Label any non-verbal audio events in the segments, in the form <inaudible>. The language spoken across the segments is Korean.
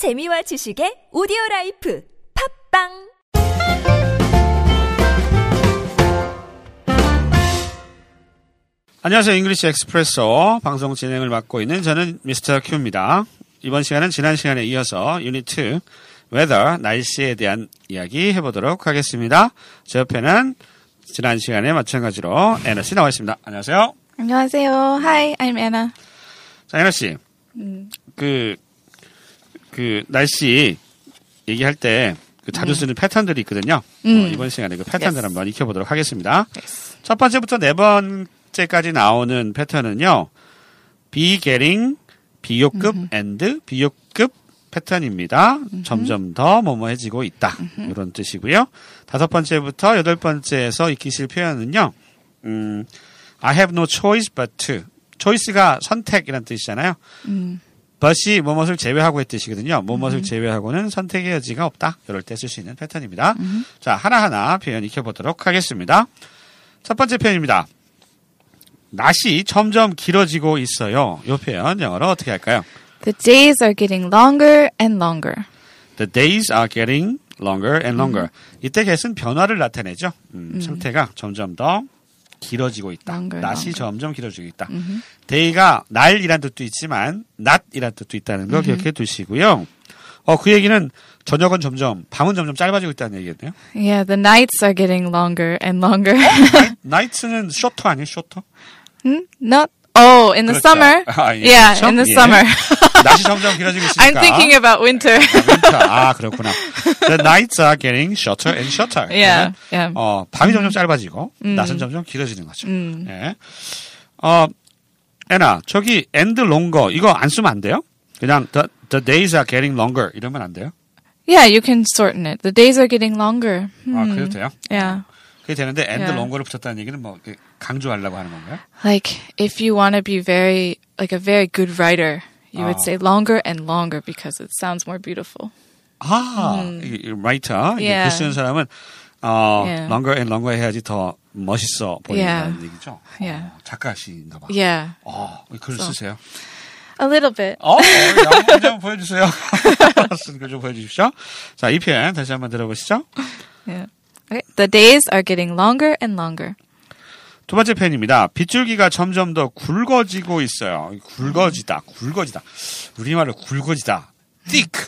재미와 지식의 오디오 라이프 팟빵 안녕하세요. English Expresso 방송 진행을 맡고 있는 저는 Mr. Q입니다. 이번 시간은 지난 시간에 이어서 유닛 2 weather 날씨에 대한 이야기 해보도록 하겠습니다. 제 옆에는 지난 시간에 마찬가지로 애나 씨 나와 있습니다. 안녕하세요. 안녕하세요. Hi, I'm Anna. 자, 애나 씨. 그, 그, 날씨 얘기할 때, 그 자주 쓰는 패턴들이 있거든요. 어, 이번 시간에 그 패턴들 Yes. 한번 익혀보도록 하겠습니다. 첫 번째부터 네 번째까지 나오는 패턴은요, be getting, 비교급 and 비교급 패턴입니다. 점점 더 뭐뭐해지고 있다. 이런 뜻이고요. 다섯 번째부터 여덟 번째에서 익히실 표현은요, 음, I have no choice but to. choice가 선택이라는 뜻이잖아요. But이 뭐뭇을 제외하고의 뜻이거든요. 뭐뭇을 제외하고는 선택의 여지가 없다. 이럴 때 쓸 수 있는 패턴입니다. 자, 하나하나 표현 익혀보도록 하겠습니다. 첫 번째 표현입니다. 낮이 점점 길어지고 있어요. 이 표현 영어로 어떻게 할까요? The days are getting longer and longer. The days are getting longer and longer. 이때 get은 변화를 나타내죠. 음, 상태가 점점 더 길어지고 있다. Longer, 낮이 longer. 점점 길어지고 있다. day가 날이란 뜻도 있지만 낮이란 뜻도 있다는 거 기억해 두시고요. 어, 그 얘기는 저녁은 점점, 밤은 점점 짧아지고 있다는 얘기겠네요. Yeah, the nights are getting longer and longer. <laughs> 나이트는 쇼터 아니에요, 쇼터? Hmm? Not. Oh, in the 그렇죠. summer. 아, 예, yeah, 그렇죠? in the 예. summer. 낮이 점점 길어지고 있으니까. I'm thinking about winter. 윈터. 아, 그렇구나. The nights are getting shorter and shorter. yeah, yeah. 어, 밤이 점점 짧아지고, 낮은 점점 길어지는 거죠. 음. 예. 어, 애나, 저기, and longer, 이거 안 쓰면 안 돼요? 그냥, the, the days are getting longer, 이러면 안 돼요? Yeah, you can shorten it. The days are getting longer. 아, Hmm. 그래도 돼요? Yeah. 그게 되는데, and Yeah. longer를 붙였다는 얘기는 뭐, 강조하려고 하는 건가요? Like, if you want to be very, like a very good writer, you would Oh. say longer and longer because it sounds more beautiful. 아, 이, 이 writer, 음. Yeah. 글 쓰는 사람은, 어, Yeah. longer and longer 해야지 더 멋있어 보인다는 Yeah. 얘기죠? Yeah. 어, 작가신가 봐. Yeah, 어, 글 쓰세요. a little bit. 어, 영어 좀 보여주세요. 쓴글좀 보여주십시오. 자, 이 표현 다시 한번 들어보시죠. Yeah. Okay. The days are getting longer and longer. 두 번째 표현입니다. 빗줄기가 점점 더 굵어지고 있어요. 굵어지다, 굵어지다. 우리말로 굵어지다. thick.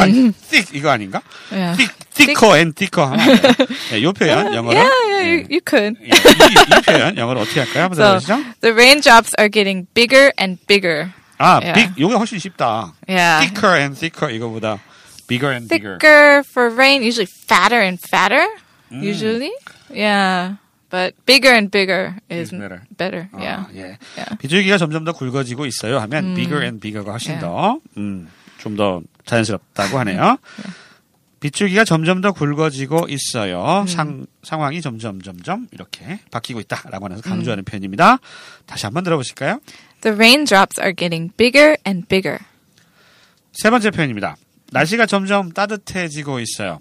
아니, thick 이거 아닌가? Yeah. thick, thicker and thicker 돼요. 네, 이 표현 영어로. Yeah, yeah, you, 예, you could. 이, 이 표현 영어로 어떻게 할까요? 한번 So 들어보시죠. the raindrops are getting bigger and bigger. 아, yeah. big, 요게 훨씬 쉽다. Yeah. thicker and thicker 이거보다 bigger and bigger. Thicker for rain, usually fatter and fatter. Usually, yeah. But bigger and bigger is Is better. better. 아, Yeah. 예. Yeah. 비둘기가 점점 더 굵어지고 있어요 하면 bigger and bigger가 훨씬 Yeah. 더, 음, 좀 더 자연스럽다고 하네요. 빗줄기가 점점 더 굵어지고 있어요. 상, 상황이 점점, 점점 이렇게 바뀌고 있다라고 하면서 강조하는 표현입니다. 다시 한번 들어보실까요? The raindrops are getting bigger and bigger. 세 번째 표현입니다. 날씨가 점점 따뜻해지고 있어요.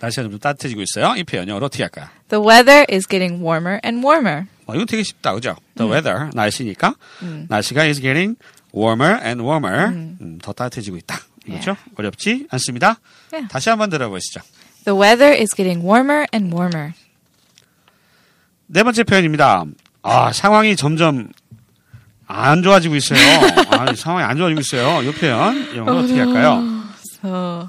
날씨가 점점 따뜻해지고 있어요. 이 표현 영어로 어떻게 할까요? The weather is getting warmer and warmer. 어, 이건 되게 쉽다, 그죠? The weather, 날씨니까. 날씨가 is getting warmer and warmer. 음, 더 따뜻해지고 있다. 이거죠? 어렵지 않습니다. Yeah. 다시 한번 들어보시죠. The weather is getting warmer and warmer. 네 번째 표현입니다. 아, 상황이 점점 안 좋아지고 있어요. 아, 상황이 안 좋아지고 있어요. 이 표현, 영어로 어떻게 할까요? So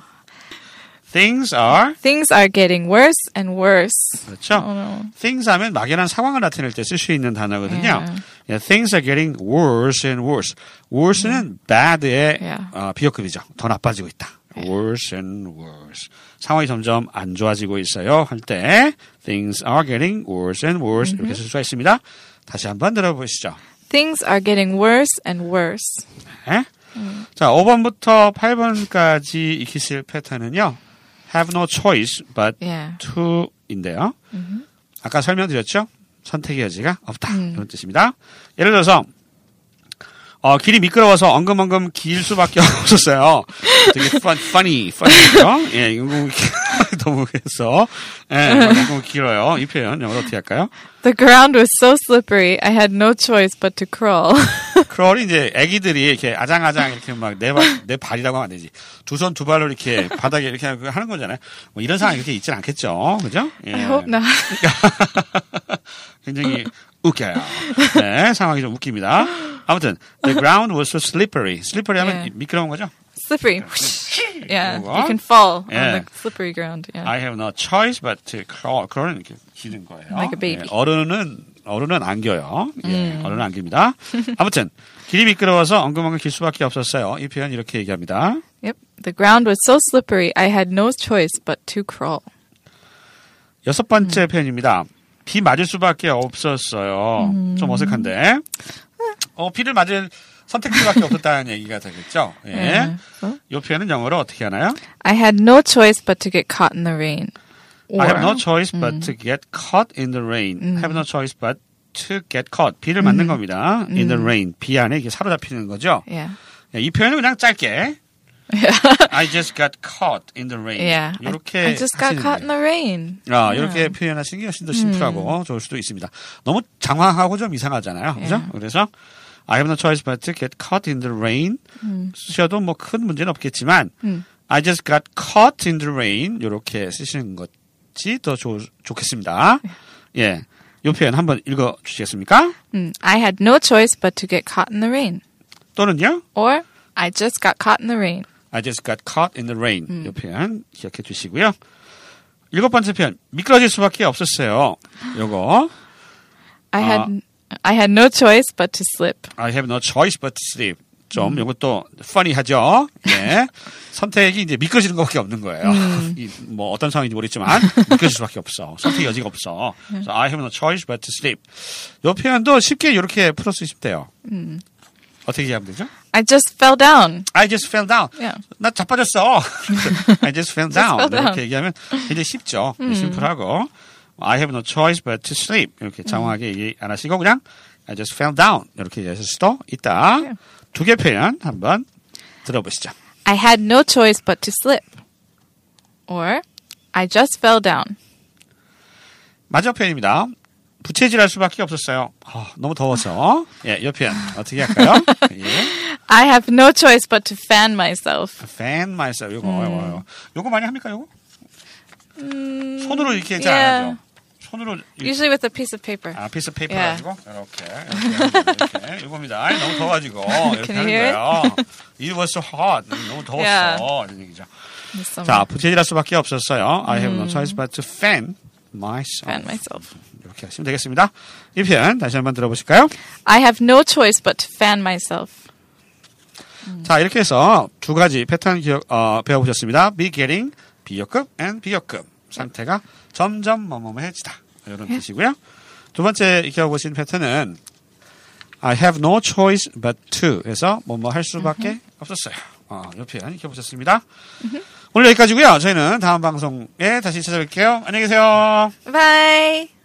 Things are, things are getting worse and worse. 그렇죠? Oh. Things 하면 막연한 상황을 나타낼 때 쓸 수 있는 단어거든요. Yeah. Yeah, things are getting worse and worse. worse는 bad의 Yeah. 어, 비교급이죠. 더 나빠지고 있다. worse and worse. 상황이 점점 안 좋아지고 있어요. 할 때 things are getting worse and worse 이렇게 쓸 수가 있습니다. 다시 한번 들어보시죠. Things are getting worse and worse. 네? 자, 5번부터 8번까지 익히실 패턴은요. have no choice but Yeah. to인데요. 아까 설명드렸죠? 선택의 여지가 없다. 이런 뜻입니다. 예를 들어서 어, 길이 미끄러워서 엉금엉금 길 수밖에 <laughs> 없었어요. 되게 fun, funny, funny죠? 예, 이거 너무 해서 예, <laughs> 너무 길어요. 이 표현 영어로 어떻게 할까요? The ground was so slippery, I had no choice but to crawl. <laughs> 크롤이 이제 아기들이 이렇게 아장아장 이렇게 막 내 발, 내 발이라고 하면 안 되지. 두 손 두 발로 이렇게 바닥에 이렇게 하는 거잖아요. 뭐 이런 상황이 그렇게 있진 않겠죠. 그죠? 예. I hope not. <laughs> 굉장히 웃겨요. 네, 상황이 좀 웃깁니다. 아무튼, the ground was so slippery. slippery 하면 예. 미끄러운 거죠? slippery. Yeah, you can fall Yeah. on the slippery ground. Yeah. I have no choice but to crawl. crawl은 이렇게 기는 거예요. Like a baby. 예, 어른은, 어른은 안겨요. 예, 어른은 안깁니다. 아무튼, 길이 미끄러워서 엉금엉금 길 수밖에 없었어요. 이 표현 이렇게 얘기합니다. Yep. The ground was so slippery, I had no choice but to crawl. 여섯 번째 표현입니다. 비 맞을 수밖에 없었어요. 좀 어색한데. 어, 비를 맞을 선택지밖에 없었다는 얘기가 되겠죠. 예. 예. 어? 이 표현은 영어로 어떻게 하나요? I had no choice but to get caught in the rain. I have no Or- choice but to get caught in the rain. Have no choice but to get caught. 비를 맞는 겁니다. In the rain. 비 안에 이게 사로잡히는 거죠. Yeah. 예, 이 표현은 그냥 짧게. I just got caught in the rain. Yeah. 이렇게 I, just got caught in the rain. 아, 이렇게 표현하시는 게 훨씬 더 심플하고 좋을 수도 있습니다. 너무 장황하고 좀 이상하잖아요. 그죠? 예. 그래서 I have no choice but to get caught in the rain. 쓰셔도 뭐 큰 문제는 없겠지만 음. I just got caught in the rain. 이렇게 쓰시는 것이 더 좋, 좋겠습니다. 예. 이 표현 한번 읽어 주시겠습니까? Mm. I had no choice but to get caught in the rain. 또는요? Or I just got caught in the rain. I just got caught in the rain. 이 표현 기억해 주시고요. 일곱 번째 표현. 미끄러질 수밖에 없었어요. 요거. I had I had no choice but to slip. I have no choice but to sleep. 좀 이것도 funny하죠. 예. 선택이 이제 미끄러지는 것밖에 없는 거예요. 이, 뭐 어떤 상황인지 모르겠지만 미끄러질 수밖에 없어. 선택 여지가 없어. 그래서 I have no choice but to sleep. 이 표현도 쉽게 이렇게 풀어 쓰시면 돼요. 어떻게 얘기하면 되죠? I just fell down. I just fell down. Yeah. 나 자빠졌어. I just fell down. fell down. 이렇게 얘기하면 굉장히 쉽죠. 심플하고. I have no choice but to sleep. 이렇게 장황하게 얘기 안 하시고 그냥 I just fell down. 이렇게 얘기하실 수도 있다. Yeah. 두개 표현 한번 들어보시죠. I had no choice but to slip. Or I just fell down. 마지막 표현입니다. 부채질할 수밖에 없었어요. 아, 너무 더워서. 예, 이 표현 어떻게 할까요? 예. I have no choice but to fan myself. fan myself. 요거, 요거, 요거 많이 합니까, 요거? Mm, 손으로 이렇게 잘 안 yeah. 하죠. 손으로 Usually with a piece of paper. 아, piece paper Yeah. 가지고 이렇게 이렇게, 이렇게 이겁니다. 아이, 너무 더워가지고 이렇게 하는 거예요. It was so hot. 너무 더웠어. Yeah. 이런 얘기죠. 자, 부채질할 수밖에 없었어요. I have no choice but to fan myself. fan myself. 이렇게 하시면 되겠습니다. 이 표현 다시 한번 들어보실까요? I have no choice but to fan myself. 자, 이렇게 해서 두 가지 패턴 기억, 어, 배워보셨습니다. be getting, 비교급, and 비교급. 상태가 점점 뭐뭐해지다. 이런 뜻이고요. 두 번째 익혀보신 패턴은 I have no choice but to 해서 뭐뭐 할 수밖에 없었어요. 어, 이 표현 익혀보셨습니다. 오늘 여기까지고요. 저희는 다음 방송에 다시 찾아뵐게요. 안녕히 계세요. Bye.